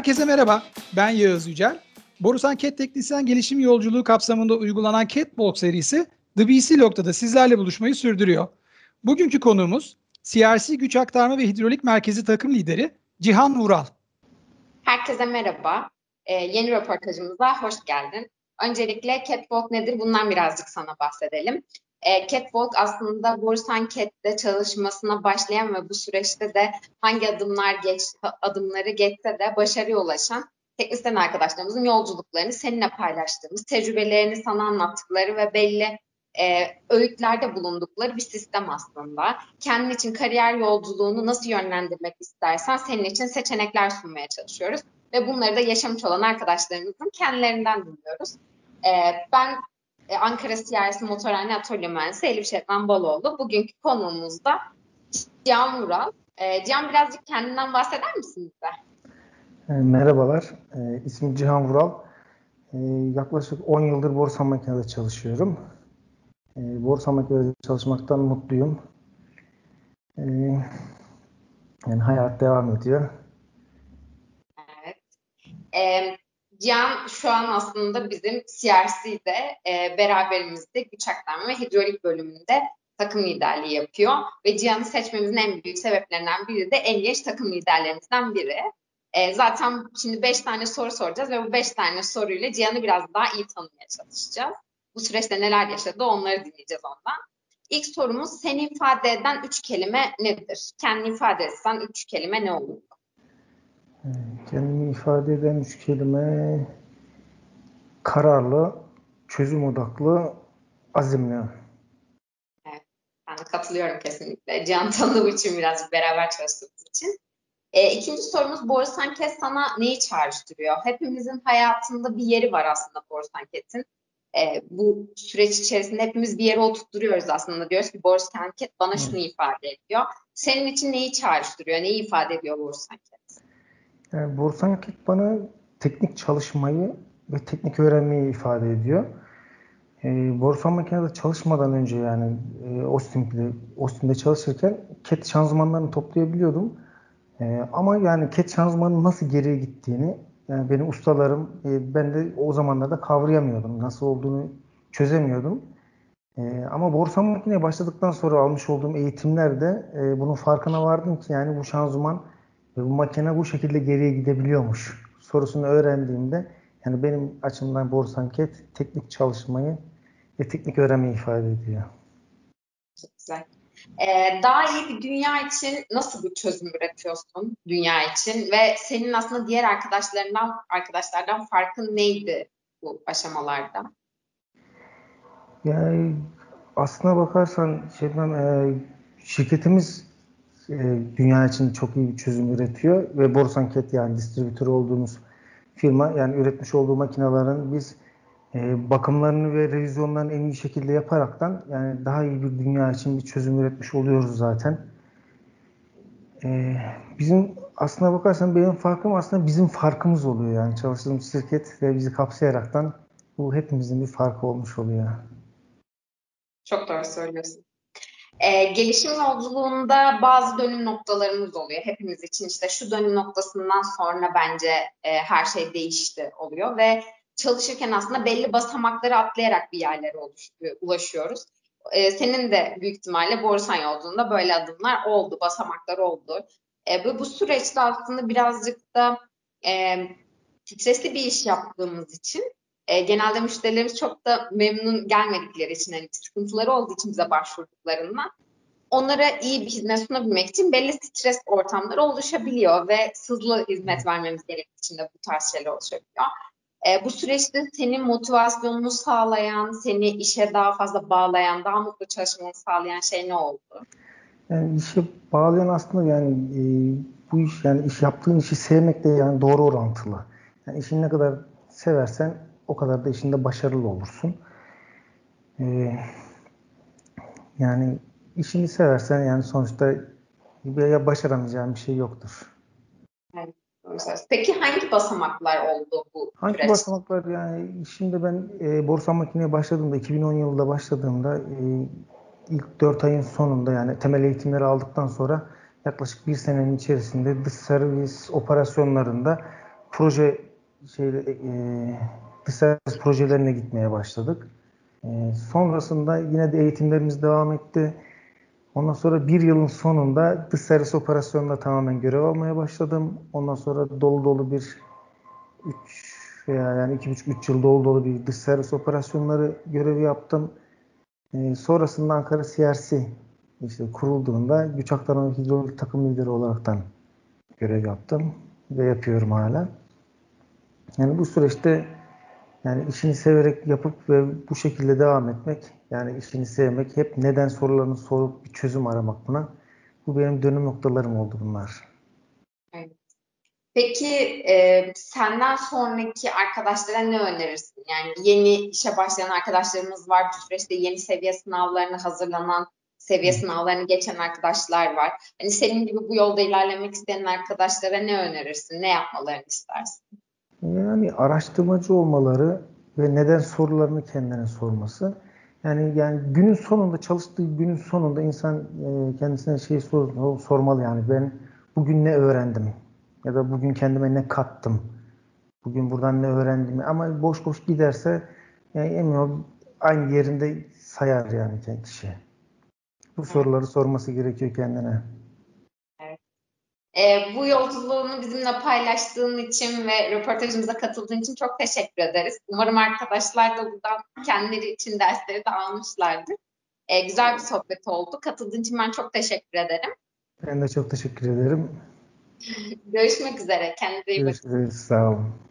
Herkese merhaba, ben Yağız Yücel. Borusan Cat Teknisyen Gelişim Yolculuğu kapsamında uygulanan Catwalk serisi The BC Log'da sizlerle buluşmayı sürdürüyor. Bugünkü konuğumuz CRC Güç Aktarma ve Hidrolik Merkezi takım lideri Cihan Vural. Herkese merhaba. Ee, yeni röportajımıza hoş geldin. Öncelikle Catwalk nedir? Bundan birazcık sana bahsedelim. E, Catwalk aslında Borsan Cat'te çalışmasına başlayan ve bu süreçte de hangi adımlar geç, adımları geçse de başarıya ulaşan teknisyen arkadaşlarımızın yolculuklarını seninle paylaştığımız, tecrübelerini sana anlattıkları ve belli e, öğütlerde bulundukları bir sistem aslında. Kendin için kariyer yolculuğunu nasıl yönlendirmek istersen senin için seçenekler sunmaya çalışıyoruz. Ve bunları da yaşamış olan arkadaşlarımızın kendilerinden dinliyoruz. E, ben e, Ankara CRS Motorhane Atölye Mühendisi Elif Şetman Baloğlu. Bugünkü konuğumuz da Cihan Vural. E, Cihan birazcık kendinden bahseder misin bize? E, merhabalar, e, ismim Cihan Vural. E, yaklaşık 10 yıldır borsa makinede çalışıyorum. E, borsa makinede çalışmaktan mutluyum. E, yani hayat devam ediyor. Evet. E, Cihan şu an aslında bizim CRC'de e, beraberimizde güç aktarma ve hidrolik bölümünde takım liderliği yapıyor. Ve Cihan'ı seçmemizin en büyük sebeplerinden biri de en genç takım liderlerimizden biri. E, zaten şimdi 5 tane soru soracağız ve bu 5 tane soruyla Cihan'ı biraz daha iyi tanımaya çalışacağız. Bu süreçte neler yaşadı onları dinleyeceğiz ondan. İlk sorumuz seni ifade eden üç kelime nedir? Kendini ifade etsen üç kelime ne olur? Kendimi ifade eden üç kelime kararlı, çözüm odaklı, azimli. Evet, ben de katılıyorum kesinlikle. Can tanıdığım için biraz beraber çalıştığımız için. E, ikinci sorumuz Borusan Kes sana neyi çağrıştırıyor? Hepimizin hayatında bir yeri var aslında Borusan Kes'in. E, bu süreç içerisinde hepimiz bir yere oturtturuyoruz aslında. Diyoruz ki Borusan Kes bana şunu ifade ediyor. Senin için neyi çağrıştırıyor? Neyi ifade ediyor Borusan Kes? Yani Borsan Kek bana teknik çalışmayı ve teknik öğrenmeyi ifade ediyor. E, borsa makinede çalışmadan önce yani e, Austin'de, Austin'de çalışırken ket şanzımanlarını toplayabiliyordum. E, ama yani ket şanzımanın nasıl geriye gittiğini yani benim ustalarım e, ben de o zamanlarda kavrayamıyordum. Nasıl olduğunu çözemiyordum. E, ama borsa makineye başladıktan sonra almış olduğum eğitimlerde e, bunun farkına vardım ki yani bu şanzıman ve bu makine bu şekilde geriye gidebiliyormuş sorusunu öğrendiğimde yani benim açımdan Borsanket teknik çalışmayı ve teknik öğrenmeyi ifade ediyor. Çok güzel. Ee, daha iyi bir dünya için nasıl bir çözüm üretiyorsun dünya için ve senin aslında diğer arkadaşlarından arkadaşlardan farkın neydi bu aşamalarda? Yani aslına bakarsan şeyden e, şirketimiz e, dünya için çok iyi bir çözüm üretiyor ve Borsanket yani distribütör olduğumuz firma yani üretmiş olduğu makinelerin biz e, bakımlarını ve revizyonlarını en iyi şekilde yaparaktan yani daha iyi bir dünya için bir çözüm üretmiş oluyoruz zaten. E, bizim aslına bakarsan benim farkım aslında bizim farkımız oluyor yani çalıştığımız şirket ve bizi kapsayaraktan bu hepimizin bir farkı olmuş oluyor. Çok doğru söylüyorsun. Ee, gelişim yolculuğunda bazı dönüm noktalarımız oluyor. Hepimiz için işte şu dönüm noktasından sonra bence e, her şey değişti oluyor ve çalışırken aslında belli basamakları atlayarak bir yerlere ulaşıyoruz. Ee, senin de büyük ihtimalle Borsan yolculuğunda böyle adımlar oldu, basamaklar oldu. E, bu, bu süreçte aslında birazcık da e, stresli bir iş yaptığımız için e, genelde müşterilerimiz çok da memnun gelmedikleri için, hani sıkıntıları olduğu için bize başvurduklarından onlara iyi bir hizmet sunabilmek için belli stres ortamları oluşabiliyor ve hızlı hizmet vermemiz gerektiği için de bu tarz şeyler oluşabiliyor. E, bu süreçte senin motivasyonunu sağlayan, seni işe daha fazla bağlayan, daha mutlu çalışmanı sağlayan şey ne oldu? Yani işe bağlayan aslında yani e, bu iş yani iş yaptığın işi sevmekle yani doğru orantılı. Yani işini ne kadar seversen o kadar da işinde başarılı olursun. Ee, yani işini seversen yani sonuçta ya başaramayacağın bir şey yoktur. Peki hangi basamaklar oldu bu Hangi süreç? basamaklar yani şimdi ben e, borsa makineye başladığımda 2010 yılında başladığımda e, ilk 4 ayın sonunda yani temel eğitimleri aldıktan sonra yaklaşık bir senenin içerisinde dış servis operasyonlarında proje şey e, dış servis projelerine gitmeye başladık. E, sonrasında yine de eğitimlerimiz devam etti. Ondan sonra bir yılın sonunda dış servis operasyonunda tamamen görev almaya başladım. Ondan sonra dolu dolu bir 3 veya yani 2,5-3 yıl dolu dolu bir dış servis operasyonları görevi yaptım. E, sonrasında Ankara CRC işte kurulduğunda güç aktarma hidrolik takım lideri olaraktan görev yaptım ve yapıyorum hala. Yani bu süreçte yani işini severek yapıp ve bu şekilde devam etmek, yani işini sevmek, hep neden sorularını sorup bir çözüm aramak buna. Bu benim dönüm noktalarım oldu bunlar. Evet. Peki e, senden sonraki arkadaşlara ne önerirsin? Yani yeni işe başlayan arkadaşlarımız var. Bu süreçte yeni seviye sınavlarına hazırlanan, seviye sınavlarını geçen arkadaşlar var. Hani senin gibi bu yolda ilerlemek isteyen arkadaşlara ne önerirsin? Ne yapmalarını istersin? Yani araştırmacı olmaları ve neden sorularını kendine sorması. Yani yani günün sonunda çalıştığı günün sonunda insan e, kendisine şey sor, sormalı yani ben bugün ne öğrendim ya da bugün kendime ne kattım. Bugün buradan ne öğrendim ama boş boş giderse yani emin ol aynı yerinde sayar yani kişi. Bu soruları sorması gerekiyor kendine. E, bu yolculuğunu bizimle paylaştığın için ve röportajımıza katıldığın için çok teşekkür ederiz. Umarım arkadaşlar da buradan kendileri için dersleri de almışlardır. E, güzel bir sohbet oldu. Katıldığın için ben çok teşekkür ederim. Ben de çok teşekkür ederim. Görüşmek üzere. Kendinize iyi bakın. Görüşürüz. Sağ olun.